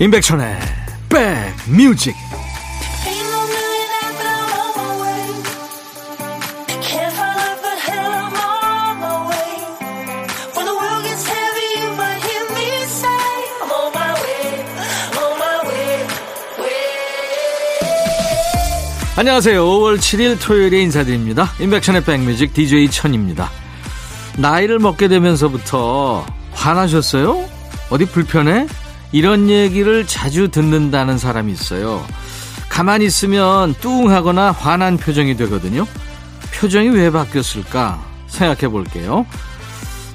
임백천의 백뮤직 안녕하세요 5월 7일 토요일에 인사드립니다 임백천의 백뮤직 DJ 천입니다 나이를 먹게 되면서부터 화나셨어요? 어디 불편해? 이런 얘기를 자주 듣는다는 사람이 있어요. 가만히 있으면 뚱 하거나 화난 표정이 되거든요. 표정이 왜 바뀌었을까 생각해 볼게요.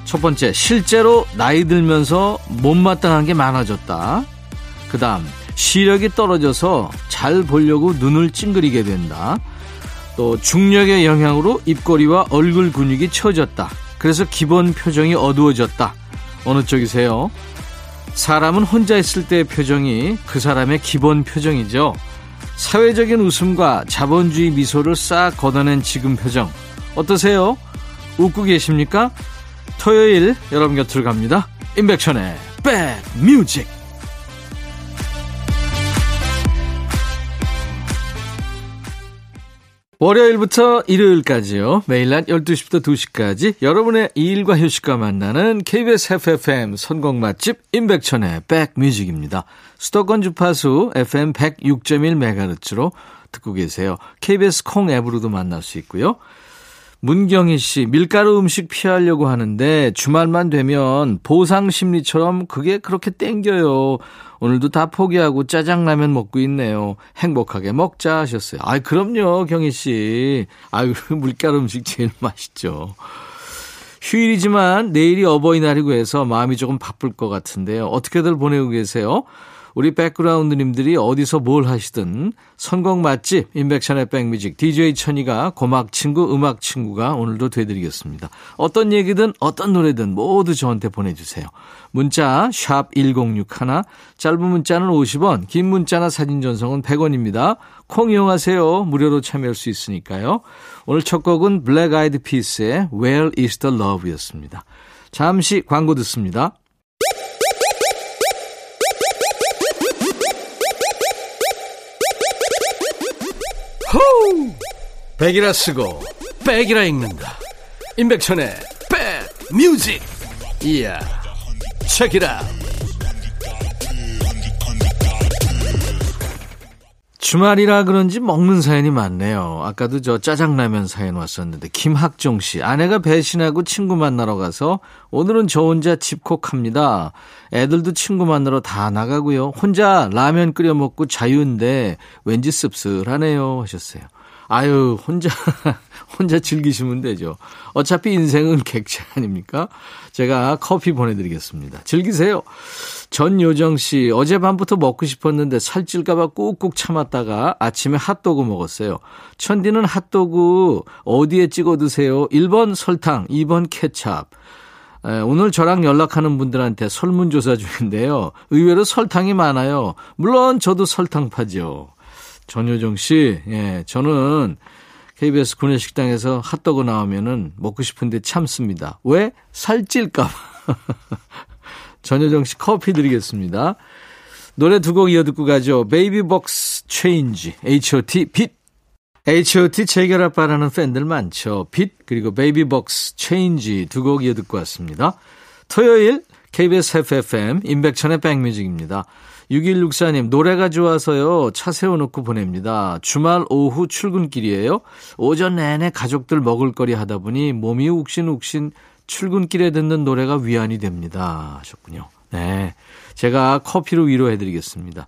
첫 번째, 실제로 나이 들면서 못마땅한 게 많아졌다. 그 다음, 시력이 떨어져서 잘 보려고 눈을 찡그리게 된다. 또, 중력의 영향으로 입꼬리와 얼굴 근육이 처졌다. 그래서 기본 표정이 어두워졌다. 어느 쪽이세요? 사람은 혼자 있을 때의 표정이 그 사람의 기본 표정이죠. 사회적인 웃음과 자본주의 미소를 싹 걷어낸 지금 표정. 어떠세요? 웃고 계십니까? 토요일 여러분 곁을 갑니다. 임백천의 백뮤직. 월요일부터 일요일까지요. 매일 낮 12시부터 2시까지 여러분의 일과 휴식과 만나는 KBS FFM 선곡 맛집 임백천의 백뮤직입니다. 수도권 주파수 FM 106.1MHz로 듣고 계세요. KBS 콩 앱으로도 만날 수 있고요. 문경희 씨, 밀가루 음식 피하려고 하는데 주말만 되면 보상 심리처럼 그게 그렇게 땡겨요. 오늘도 다 포기하고 짜장라면 먹고 있네요. 행복하게 먹자 하셨어요. 아이, 그럼요, 경희 씨. 아유, 물가루 음식 제일 맛있죠. 휴일이지만 내일이 어버이날이고 해서 마음이 조금 바쁠 것 같은데요. 어떻게들 보내고 계세요? 우리 백그라운드님들이 어디서 뭘 하시든 선곡 맛집 인백션의 백뮤직 DJ 천이가 고막 친구 음악 친구가 오늘도 되드리겠습니다. 어떤 얘기든 어떤 노래든 모두 저한테 보내주세요. 문자 샵 1061, 짧은 문자는 50원, 긴 문자나 사진 전송은 100원입니다. 콩 이용하세요. 무료로 참여할 수 있으니까요. 오늘 첫 곡은 블랙 아이드 피스의 Where is the Love였습니다. 잠시 광고 듣습니다. 백이라 쓰고 백이라 읽는다. 임백천의 백 뮤직. 이야. Check it out. 주말이라 그런지 먹는 사연이 많네요. 아까도 저 짜장라면 사연 왔었는데 김학종 씨 아내가 배신하고 친구 만나러 가서 오늘은 저 혼자 집콕합니다. 애들도 친구 만나러 다 나가고요. 혼자 라면 끓여 먹고 자유인데 왠지 씁쓸하네요 하셨어요. 아유 혼자 혼자 즐기시면 되죠. 어차피 인생은 객체 아닙니까? 제가 커피 보내드리겠습니다. 즐기세요. 전요정 씨, 어젯밤부터 먹고 싶었는데 살찔까봐 꾹꾹 참았다가 아침에 핫도그 먹었어요. 천디는 핫도그 어디에 찍어 드세요? 1번 설탕, 2번 케찹. 오늘 저랑 연락하는 분들한테 설문조사 중인데요. 의외로 설탕이 많아요. 물론 저도 설탕파죠. 전효정 씨, 예, 저는 KBS 구내식당에서 핫도그 나오면은 먹고 싶은데 참습니다. 왜? 살찔까봐. 전효정 씨 커피 드리겠습니다. 노래 두 곡 이어 듣고 가죠. 베이비복스 Change, H.O.T. 빛. H.O.T. 재결합 바라는 팬들 많죠. 빛, 그리고 베이비복스 Change 두 곡 이어 듣고 왔습니다. 토요일 KBS 해피FM 임백천의 백뮤직입니다. 6164님, 노래가 좋아서요. 차 세워놓고 보냅니다. 주말 오후 출근길이에요. 오전 내내 가족들 먹을거리 하다 보니 몸이 욱신욱신 출근길에 듣는 노래가 위안이 됩니다. 하셨군요. 네. 제가 커피로 위로해드리겠습니다.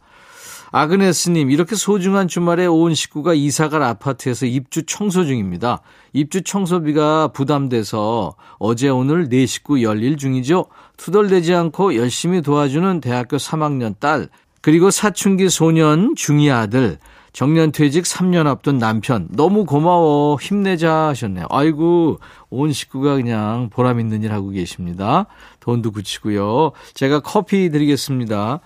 아그네스님, 이렇게 소중한 주말에 온 식구가 이사갈 아파트에서 입주 청소 중입니다. 입주 청소비가 부담돼서 어제 오늘 네 식구 열일 중이죠. 투덜대지 않고 열심히 도와주는 대학교 3학년 딸, 그리고 사춘기 소년 중이 아들, 정년퇴직 3년 앞둔 남편 너무 고마워 힘내자 하셨네요. 아이고 온 식구가 그냥 보람 있는 일 하고 계십니다. 돈도 굳히고요. 제가 커피 드리겠습니다.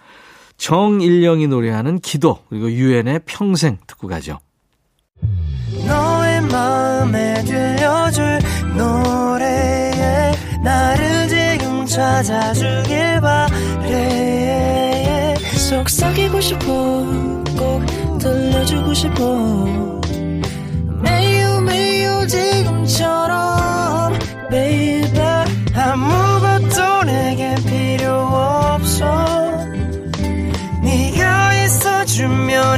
정일령이 노래하는 기도 그리고 유엔의 평생 듣고 가죠. 너의 마음에 들려줄 노래에 나를 지금 찾아주길 바래 속삭이고 싶어 꼭 들려주고 싶어 매우 매우 지금처럼 baby 아무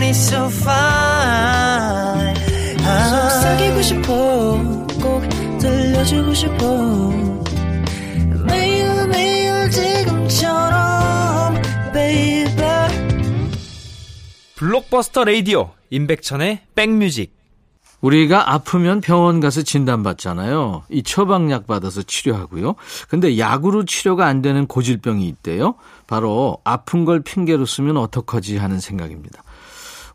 it's so fine 속삭이고 싶어 꼭 들려주고 싶어 매일 매일 지금처럼 baby 블록버스터 레이디오 임백천의 백뮤직 우리가 아프면 병원 가서 진단받잖아요. 이 처방약 받아서 치료하고요. 근데 약으로 치료가 안 되는 고질병이 있대요. 바로 아픈 걸 핑계로 쓰면 어떡하지 하는 생각입니다.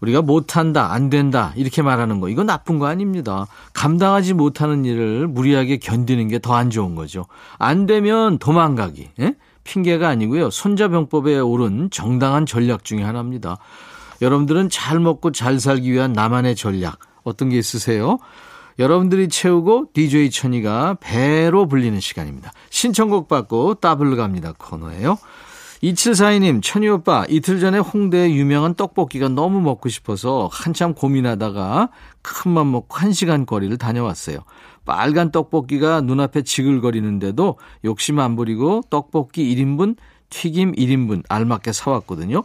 우리가 못한다, 안 된다, 이렇게 말하는 거, 이거 나쁜 거 아닙니다. 감당하지 못하는 일을 무리하게 견디는 게 더 안 좋은 거죠. 안 되면 도망가기, 예? 핑계가 아니고요. 손자병법에 오른 정당한 전략 중의 하나입니다. 여러분들은 잘 먹고 잘 살기 위한 나만의 전략, 어떤 게 있으세요? 여러분들이 채우고 DJ 천이가 배로 불리는 시간입니다. 신청곡 받고 따블로 갑니다 코너예요. 2742님, 천희 오빠, 이틀 전에 홍대에 유명한 떡볶이가 너무 먹고 싶어서 한참 고민하다가 큰맘 먹고 한 시간 거리를 다녀왔어요. 빨간 떡볶이가 눈앞에 지글거리는데도 욕심 안 부리고 떡볶이 1인분, 튀김 1인분 알맞게 사왔거든요.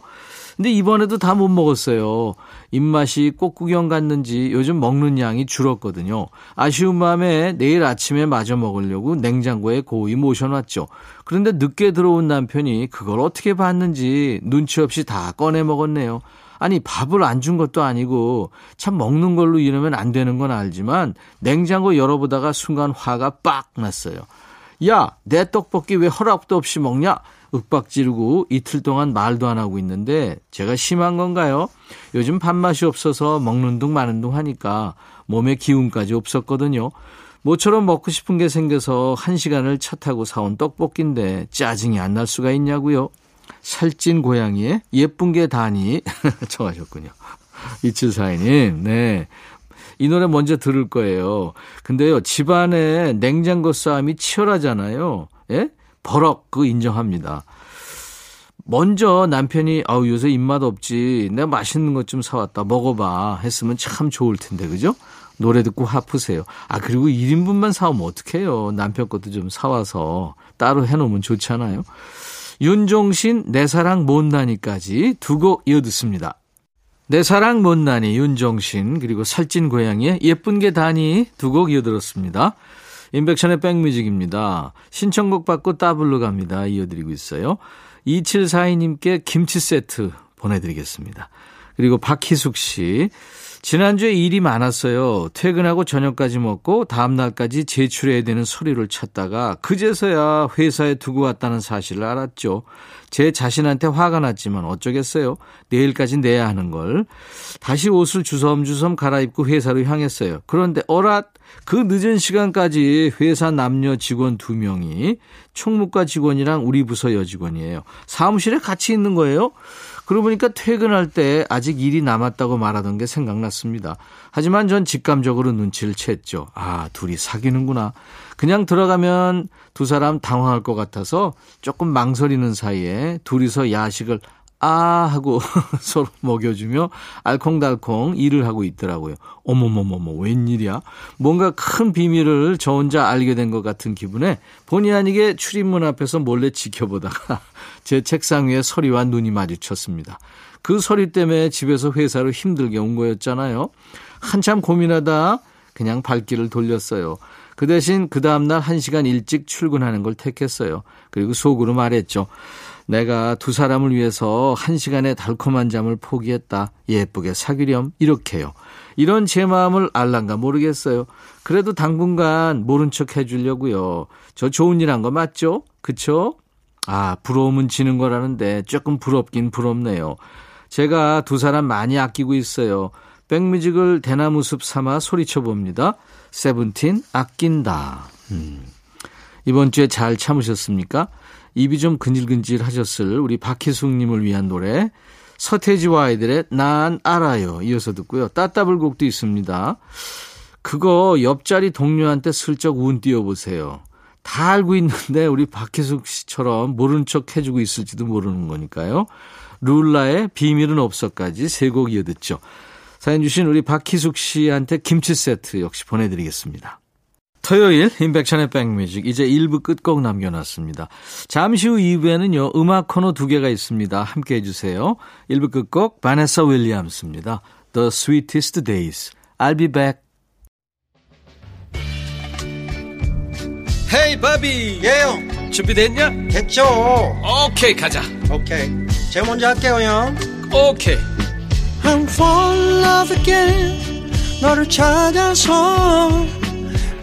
근데 이번에도 다 못 먹었어요. 입맛이 꽃구경 갔는지 요즘 먹는 양이 줄었거든요. 아쉬운 마음에 내일 아침에 마저 먹으려고 냉장고에 고이 모셔놨죠. 그런데 늦게 들어온 남편이 그걸 어떻게 봤는지 눈치 없이 다 꺼내 먹었네요. 아니 밥을 안 준 것도 아니고 참 먹는 걸로 이러면 안 되는 건 알지만 냉장고 열어보다가 순간 화가 빡 났어요. 야, 내 떡볶이 왜 허락도 없이 먹냐? 윽박 지르고 이틀 동안 말도 안 하고 있는데 제가 심한 건가요? 요즘 밥맛이 없어서 먹는 둥 마는 둥 하니까 몸에 기운까지 없었거든요. 모처럼 먹고 싶은 게 생겨서 한 시간을 차 타고 사온 떡볶이인데 짜증이 안 날 수가 있냐고요. 살찐 고양이에 예쁜 게 다니 청하셨군요. 이칠사이님, 네. 이 노래 먼저 들을 거예요. 근데요, 집안에 냉장고 싸움이 치열하잖아요. 예? 버럭 그 인정합니다. 먼저 남편이 아우 요새 입맛 없지 내가 맛있는 것 좀 사왔다 먹어봐 했으면 참 좋을 텐데 그죠? 노래 듣고 화푸세요. 아 그리고 1인분만 사오면 어떡해요. 남편 것도 좀 사와서 따로 해놓으면 좋잖아요. 윤종신 내 사랑 못나니까지 두 곡 이어듣습니다. 내 사랑 못나니 윤종신 그리고 살찐 고양이의 예쁜 게 다니 두 곡 이어들었습니다. 인백션의 백뮤직입니다. 신청곡 받고 따블로 갑니다. 이어드리고 있어요. 2742님께 김치 세트 보내드리겠습니다. 그리고 박희숙 씨. 지난주에 일이 많았어요. 퇴근하고 저녁까지 먹고 다음날까지 제출해야 되는 서류를 찾다가 그제서야 회사에 두고 왔다는 사실을 알았죠. 제 자신한테 화가 났지만 어쩌겠어요. 내일까지 내야 하는 걸. 다시 옷을 주섬주섬 갈아입고 회사로 향했어요. 그런데 어랏 그 늦은 시간까지 회사 남녀 직원 두 명이 총무과 직원이랑 우리 부서 여직원이에요. 사무실에 같이 있는 거예요. 그러고 보니까 퇴근할 때 아직 일이 남았다고 말하던 게 생각났습니다. 하지만 전 직감적으로 눈치를 챘죠. 아, 둘이 사귀는구나. 그냥 들어가면 두 사람 당황할 것 같아서 조금 망설이는 사이에 둘이서 야식을 아 하고 서로 먹여주며 알콩달콩 일을 하고 있더라고요. 어머머머머 웬일이야? 뭔가 큰 비밀을 저 혼자 알게 된 것 같은 기분에 본의 아니게 출입문 앞에서 몰래 지켜보다가 제 책상 위에 서리와 눈이 마주쳤습니다. 그 서리 때문에 집에서 회사로 힘들게 온 거였잖아요. 한참 고민하다 그냥 발길을 돌렸어요. 그 대신 그 다음날 1시간 일찍 출근하는 걸 택했어요. 그리고 속으로 말했죠. 내가 두 사람을 위해서 한 시간의 달콤한 잠을 포기했다. 예쁘게 사귀렴. 이렇게요. 이런 제 마음을 알란가 모르겠어요. 그래도 당분간 모른 척 해주려고요. 저 좋은 일 한 거 맞죠? 그쵸? 아, 부러움은 지는 거라는데 조금 부럽긴 부럽네요. 제가 두 사람 많이 아끼고 있어요. 백뮤직을 대나무 숲 삼아 소리쳐 봅니다. 세븐틴 아낀다. 음. 이번 주에 잘 참으셨습니까? 입이 좀 근질근질 하셨을 우리 박희숙님을 위한 노래 서태지와 아이들의 난 알아요 이어서 듣고요. 따따블 곡도 있습니다. 그거 옆자리 동료한테 슬쩍 운 띄워보세요. 다 알고 있는데 우리 박혜숙 씨처럼 모른 척 해주고 있을지도 모르는 거니까요. 룰라의 비밀은 없어까지 세 곡 이어듣죠. 사연 주신 우리 박희숙 씨한테 김치 세트 역시 보내드리겠습니다. 토요일 인백션의 백뮤직 이제 1부 끝곡 남겨놨습니다. 잠시 후 2부에는요. 음악 코너 두 개가 있습니다. 함께 해 주세요. 1부 끝곡 바네사 윌리엄스입니다. The Sweetest Days. I'll be back. 헤이 바비 예영 준비됐냐? 됐죠 오케이 가자 오케이 제가 먼저 할게요 형 오케이 I'm fall in love again 너를 찾아서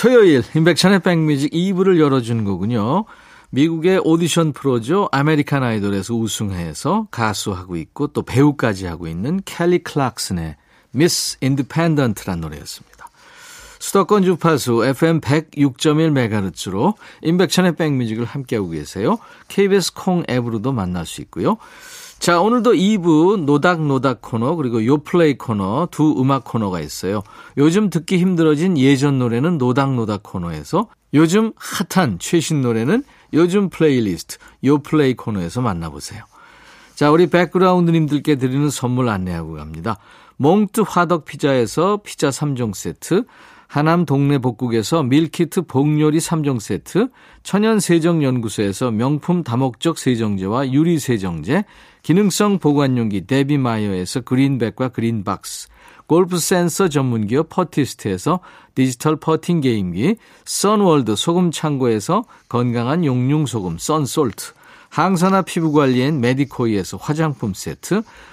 토요일 임백천의 백뮤직 2부를 열어주는 거군요. 미국의 오디션 프로죠. 아메리칸 아이돌에서 우승해서 가수하고 있고 또 배우까지 하고 있는 켈리 클락슨의 Miss Independent란 노래였습니다. 수도권 주파수 FM 106.1MHz로 임백천의 백뮤직을 함께하고 계세요. KBS 콩 앱으로도 만날 수 있고요. 자, 오늘도 2부 노닥노닥 코너 그리고 요플레이 코너 두 음악 코너가 있어요. 요즘 듣기 힘들어진 예전 노래는 노닥노닥 코너에서 요즘 핫한 최신 노래는 요즘 플레이리스트 요플레이 코너에서 만나보세요. 자, 우리 백그라운드님들께 드리는 선물 안내하고 갑니다. 몽트 화덕 피자에서 피자 3종 세트, 하남 동네 복국에서 밀키트 복요리 3종 세트, 천연 세정연구소에서 명품 다목적 세정제와 유리 세정제, 기능성 보관용기 데비마이어에서 그린백과 그린박스, 골프 센서 전문기업 퍼티스트에서 디지털 퍼팅 게임기, 선월드 소금 창고에서 건강한 용융 소금 썬솔트, 항산화 피부 관리엔 메디코이에서 화장품 세트,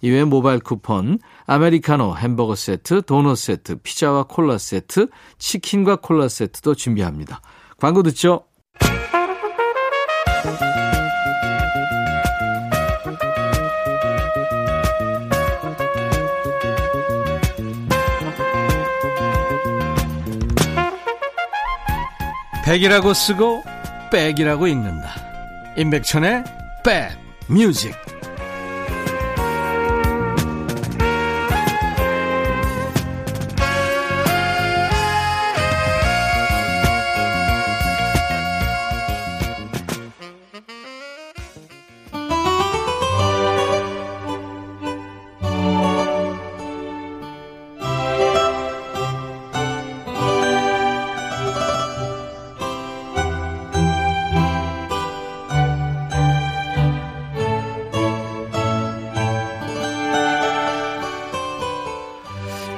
이외 모바일 쿠폰, 아메리카노 햄버거 세트, 도넛 세트, 피자와 콜라 세트, 치킨과 콜라 세트도 준비합니다. 광고 듣죠? 백이라고 쓰고 백이라고 읽는다. 임백천의 백 뮤직.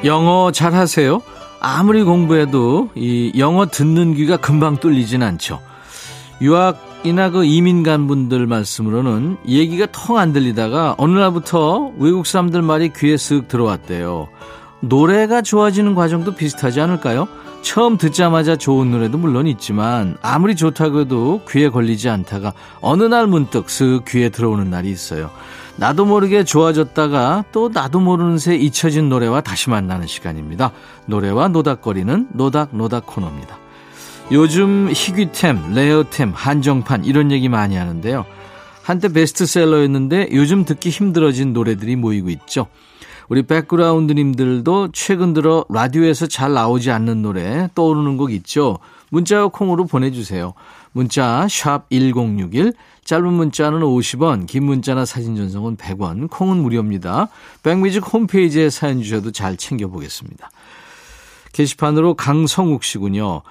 영어 잘 하세요? 아무리 공부해도 이 영어 듣는 귀가 금방 뚫리진 않죠. 유학이나 그 이민 간 분들 말씀으로는 얘기가 통안 들리다가 어느 날부터 외국 사람들 말이 귀에 쓱 들어왔대요. 노래가 좋아지는 과정도 비슷하지 않을까요? 처음 듣자마자 좋은 노래도 물론 있지만 아무리 좋다고 해도 귀에 걸리지 않다가 어느 날 문득 쓱 귀에 들어오는 날이 있어요. 나도 모르게 좋아졌다가 또 나도 모르는 새 잊혀진 노래와 다시 만나는 시간입니다. 노래와 노닥거리는 노닥노닥 코너입니다. 요즘 희귀템, 레어템, 한정판 이런 얘기 많이 하는데요. 한때 베스트셀러였는데 요즘 듣기 힘들어진 노래들이 모이고 있죠. 우리 백그라운드님들도 최근 들어 라디오에서 잘 나오지 않는 노래 떠오르는 곡 있죠. 문자와 콩으로 보내주세요. 문자 1061, 짧은 문자는 50원, 긴 문자나 사진 전송은 100원, 콩은 무료입니다. 백뮤직 홈페이지에 사연 주셔도 잘 챙겨보겠습니다. 게시판으로 강성욱 씨군요.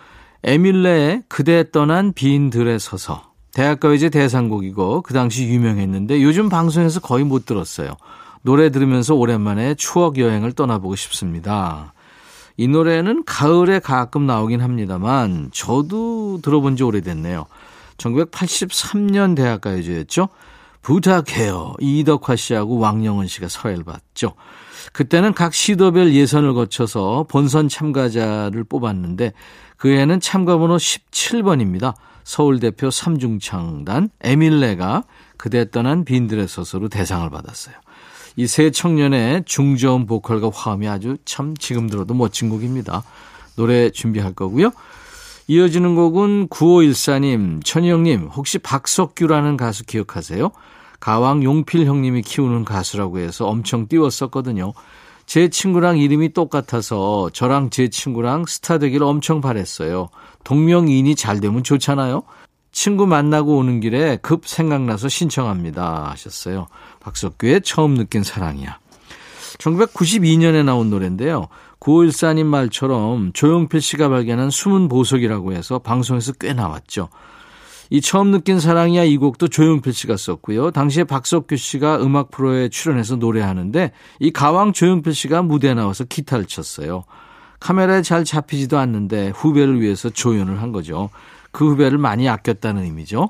에밀레의 그대 떠난 비인들에 서서 대학가요제 대상곡이고 그 당시 유명했는데 요즘 방송에서 거의 못 들었어요. 노래 들으면서 오랜만에 추억 여행을 떠나보고 싶습니다. 이 노래는 가을에 가끔 나오긴 합니다만 저도 들어본 지 오래됐네요. 1983년 대학가요제였죠. 부탁해요. 이덕화 씨하고 왕영은 씨가 서해를 봤죠. 그때는 각 시도별 예선을 거쳐서 본선 참가자를 뽑았는데 그 해는 참가번호 17번입니다. 서울 대표 삼중창단 에밀레가 그대 떠난 빈들의 서서로 대상을 받았어요. 이 세 청년의 중저음 보컬과 화음이 아주 참 지금 들어도 멋진 곡입니다. 노래 준비할 거고요. 이어지는 곡은 9514님, 천희영님, 혹시 박석규라는 가수 기억하세요? 가왕 용필 형님이 키우는 가수라고 해서 엄청 띄웠었거든요. 제 친구랑 이름이 똑같아서 저랑 제 친구랑 스타 되기를 엄청 바랬어요. 동명이인이 잘 되면 좋잖아요. 친구 만나고 오는 길에 급 생각나서 신청합니다 하셨어요. 박석규의 처음 느낀 사랑이야. 1992년에 나온 노래인데요. 9514님 말처럼 조용필 씨가 발견한 숨은 보석이라고 해서 방송에서 꽤 나왔죠. 이 처음 느낀 사랑이야 이 곡도 조용필 씨가 썼고요. 당시에 박석규 씨가 음악 프로에 출연해서 노래하는데 이 가왕 조용필 씨가 무대에 나와서 기타를 쳤어요. 카메라에 잘 잡히지도 않는데 후배를 위해서 조연을 한 거죠. 그 후배를 많이 아꼈다는 의미죠.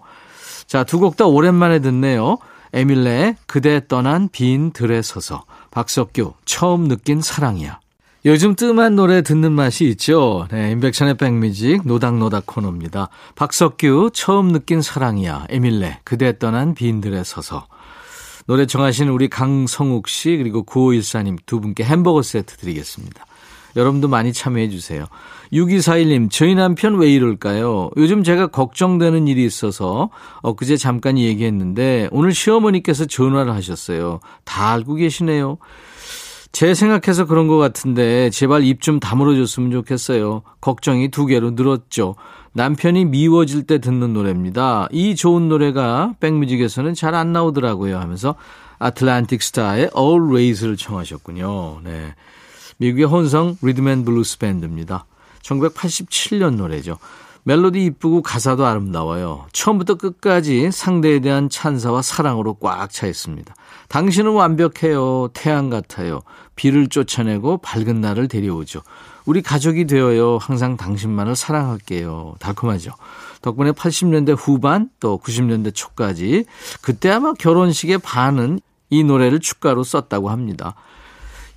자, 두 곡 다 오랜만에 듣네요. 에밀레의 그대 떠난 빈 들에 서서 박석규 처음 느낀 사랑이야. 요즘 뜸한 노래 듣는 맛이 있죠. 네, 인백션의 백뮤직 노닥노닥 코너입니다. 박석규 처음 느낀 사랑이야. 에밀레 그대 떠난 빈 들에 서서 노래 정하신 우리 강성욱 씨 그리고 9514님 두 분께 햄버거 세트 드리겠습니다. 여러분도 많이 참여해 주세요. 6241님, 저희 남편 왜 이럴까요? 요즘 제가 걱정되는 일이 있어서 엊그제 잠깐 얘기했는데 오늘 시어머니께서 전화를 하셨어요. 다 알고 계시네요. 제 생각해서 그런 것 같은데 제발 입 좀 다물어줬으면 좋겠어요. 걱정이 두 개로 늘었죠. 남편이 미워질 때 듣는 노래입니다. 이 좋은 노래가 백뮤직에서는 잘 안 나오더라고요 하면서 아틀란틱 스타의 Always를 청하셨군요. 네. 미국의 혼성 리듬 앤 블루스 밴드입니다. 1987년 노래죠. 멜로디 이쁘고 가사도 아름다워요. 처음부터 끝까지 상대에 대한 찬사와 사랑으로 꽉 차 있습니다. 당신은 완벽해요. 태양 같아요. 비를 쫓아내고 밝은 날을 데려오죠. 우리 가족이 되어요. 항상 당신만을 사랑할게요. 달콤하죠. 덕분에 80년대 후반 또 90년대 초까지 그때 아마 결혼식의 반은 이 노래를 축가로 썼다고 합니다.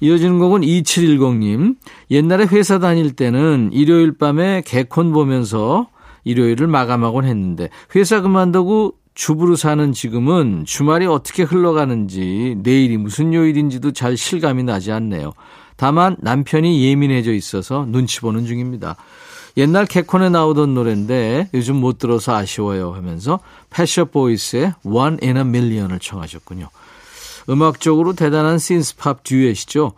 이어지는 곡은 2710님. 옛날에 회사 다닐 때는 일요일 밤에 개콘 보면서 일요일을 마감하곤 했는데 회사 그만두고 주부로 사는 지금은 주말이 어떻게 흘러가는지 내일이 무슨 요일인지도 잘 실감이 나지 않네요. 다만 남편이 예민해져 있어서 눈치 보는 중입니다. 옛날 개콘에 나오던 노래인데 요즘 못 들어서 아쉬워요 하면서 패셔 보이스의 One in a Million을 청하셨군요. 음악적으로 대단한 신스팝 듀엣이죠.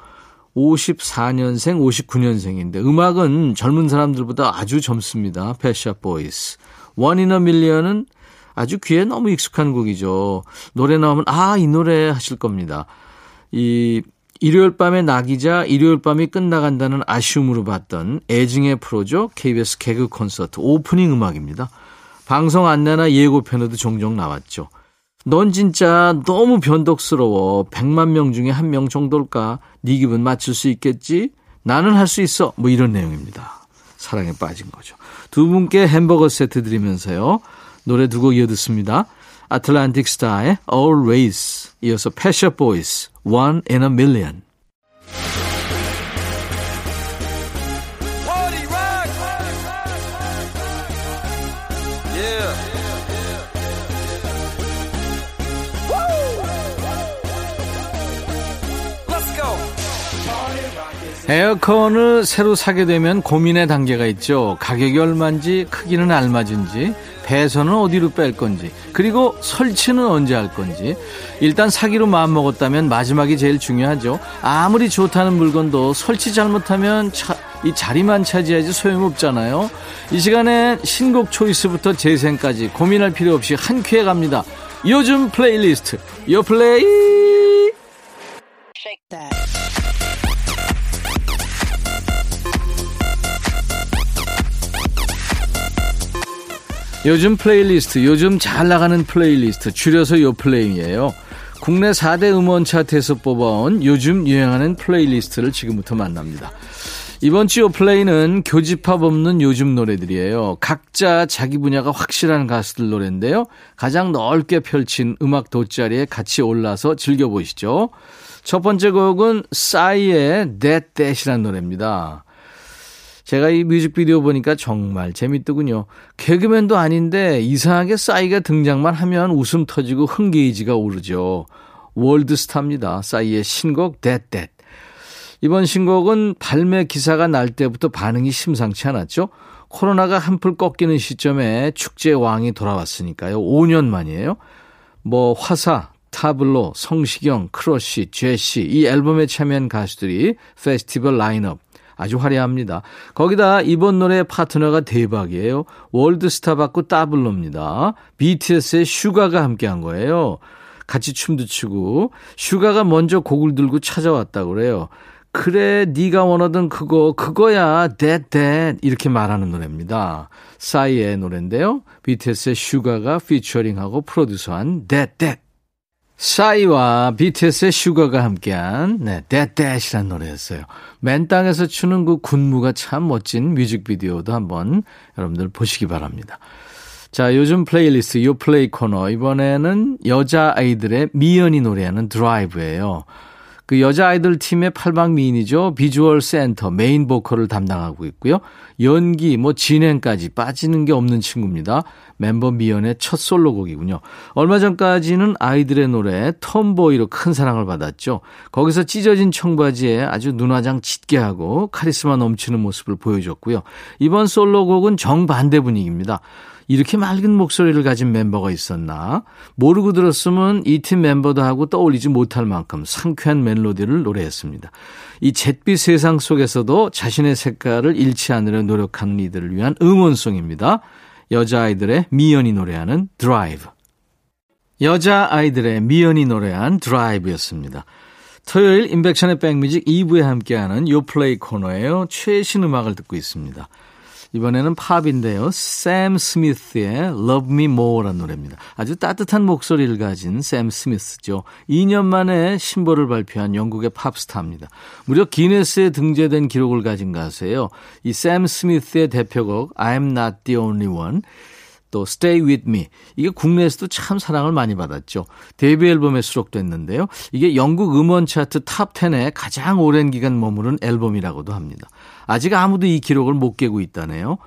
54년생, 59년생인데 음악은 젊은 사람들보다 아주 젊습니다. 펫 샵 보이즈. One in a Million은 아주 귀에 너무 익숙한 곡이죠. 노래 나오면 아, 이 노래 하실 겁니다. 이 일요일 밤에 낙이자 일요일 밤이 끝나간다는 아쉬움으로 봤던 애증의 프로죠. KBS 개그 콘서트 오프닝 음악입니다. 방송 안내나 예고편에도 종종 나왔죠. 넌 진짜 너무 변덕스러워. 100만 명 중에 한 명 정도일까? 네 기분 맞출 수 있겠지? 나는 할 수 있어. 뭐 이런 내용입니다. 사랑에 빠진 거죠. 두 분께 햄버거 세트 드리면서요. 노래 두 곡 이어 듣습니다. 아틀란틱 스타의 Always 이어서 펫 샵 보이즈 One in a Million 에어컨을 새로 사게 되면 고민의 단계가 있죠. 가격이 얼마인지, 크기는 알맞은지, 배선은 어디로 뺄 건지, 그리고 설치는 언제 할 건지. 일단 사기로 마음먹었다면 마지막이 제일 중요하죠. 아무리 좋다는 물건도 설치 잘못하면 차, 이 자리만 차지하지 소용없잖아요. 이 시간에 신곡 choice부터 재생까지 고민할 필요 없이 한 큐에 갑니다. 요즘 플레이리스트, 요 플레이! 요즘 플레이리스트, 요즘 잘 나가는 플레이리스트, 줄여서 요 플레이예요. 국내 4대 음원 차트에서 뽑아온 요즘 유행하는 playlist를 지금부터 만납니다. 이번 주 플레이는 교집합 없는 요즘 노래들이에요. 각자 자기 분야가 확실한 가수들 노래인데요. 가장 넓게 펼친 음악 돗자리에 같이 올라서 즐겨보시죠. 첫 번째 곡은 싸이의 That That이라는 노래입니다. 제가 이 뮤직비디오 보니까 정말 재밌더군요. 개그맨도 아닌데 이상하게 싸이가 등장만 하면 웃음 터지고 흥게이지가 오르죠. 월드스타입니다. 싸이의 신곡 That That. 이번 신곡은 발매 기사가 날 때부터 반응이 심상치 않았죠. 코로나가 한풀 꺾이는 시점에 축제 왕이 돌아왔으니까요. 5년 만이에요. 뭐 화사, 타블로, 성시경, 크러쉬, 제시 이 앨범에 참여한 가수들이 페스티벌 라인업 아주 화려합니다. 거기다 이번 노래 파트너가 대박이에요. 월드스타 받고 따블로입니다. BTS의 슈가가 함께한 거예요. 같이 춤도 추고 슈가가 먼저 곡을 들고 찾아왔다고 그래요. 그래 네가 원하던 그거 그거야 that that 이렇게 말하는 노래입니다. 싸이의 노래인데요. BTS의 슈가가 피처링하고 프로듀서한 that that 싸이와 BTS의 슈가가 함께한 That That이라는 노래였어요. 맨 땅에서 추는 그 군무가 참 멋진 뮤직비디오도 한번 여러분들 보시기 바랍니다. 자, 요즘 플레이리스트 요 플레이 코너 이번에는 여자 아이들의 미연이 노래하는 Drive예요. 그 여자 아이들 팀의 팔방 미인이죠. 비주얼 센터 메인 보컬을 담당하고 있고요. 연기 뭐 진행까지 빠지는 게 없는 친구입니다. 멤버 미연의 첫 솔로곡이군요. 얼마 전까지는 아이들의 노래 톰보이로 큰 사랑을 받았죠. 거기서 찢어진 청바지에 아주 눈화장 짙게 하고 카리스마 넘치는 모습을 보여줬고요. 이번 솔로곡은 정반대 분위기입니다. 이렇게 맑은 목소리를 가진 멤버가 있었나? 모르고 들었으면 이 팀 멤버도 하고 떠올리지 못할 만큼 상쾌한 멜로디를 노래했습니다. 이 잿빛 세상 속에서도 자신의 색깔을 잃지 않으려 노력하는 이들을 위한 응원송입니다. 여자아이들의 미연이 노래하는 드라이브. 여자아이들의 미연이 노래한 Drive였습니다. 토요일 임백천의 백뮤직 2부에 함께하는 요플레이 코너예요. 최신 음악을 듣고 있습니다. 이번에는 팝인데요. 샘 스미스의 Love Me More라는 노래입니다. 아주 따뜻한 목소리를 가진 샘 스미스죠. 2년 만에 신보를 발표한 영국의 팝스타입니다. 무려 기네스에 등재된 기록을 가진 가수예요. 이 샘 스미스의 대표곡 I'm Not The Only One 또 Stay With Me 이게 국내에서도 참 사랑을 많이 받았죠. 데뷔 앨범에 수록됐는데요. 이게 영국 음원 차트 탑 10에 가장 오랜 기간 머무른 앨범이라고도 합니다. 아직 아무도 이 기록을 못 깨고 있다네요.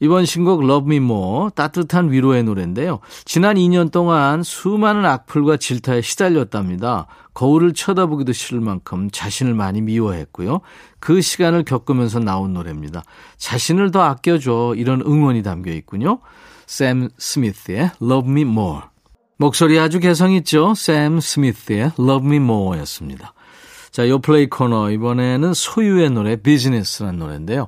이번 신곡 Love Me More 따뜻한 위로의 노래인데요. 지난 2년 동안 수많은 악플과 질타에 시달렸답니다. 거울을 쳐다보기도 싫을 만큼 자신을 많이 미워했고요. 그 시간을 겪으면서 나온 노래입니다. 자신을 더 아껴줘 이런 응원이 담겨 있군요. 샘 스미스의 Love Me More. 목소리 아주 개성 있죠? 샘 스미스의 Love Me More 였습니다. 자, 요 플레이 코너. 이번에는 소유의 노래, 비즈니스라는 노래인데요.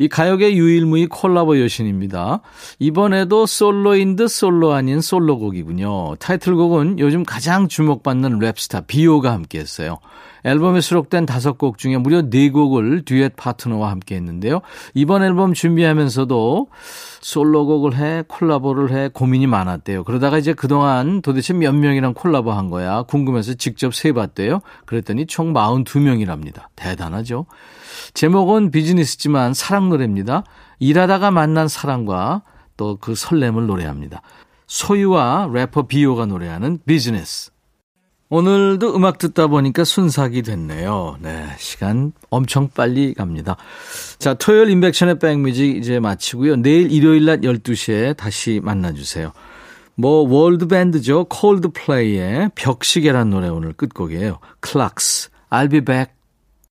이 가요계 유일무이 콜라보 여신입니다. 이번에도 솔로인 듯 솔로 아닌 솔로곡이군요. 타이틀곡은 요즘 가장 주목받는 랩스타 비오가 함께했어요. 앨범에 수록된 다섯 곡 중에 무려 네 곡을 듀엣 파트너와 함께 했는데요. 이번 앨범 준비하면서도 솔로곡을 해, 콜라보를 해 고민이 많았대요. 그러다가 이제 그동안 도대체 몇 명이랑 콜라보 한 거야 궁금해서 직접 세봤대요. 그랬더니 총 42명이랍니다. 대단하죠. 제목은 비즈니스지만 사랑 노래입니다. 일하다가 만난 사랑과 또 그 설렘을 노래합니다. 소유와 래퍼 비오가 노래하는 비즈니스. 오늘도 음악 듣다 보니까 순삭이 됐네요. 네, 시간 엄청 빨리 갑니다. 자, 토요일 임백천의 백뮤직 이제 마치고요. 내일 일요일 낮 12시에 다시 만나주세요. 뭐 월드 밴드죠. 콜드플레이의 벽시계란 노래 오늘 끝곡이에요. Clocks, I'll be back.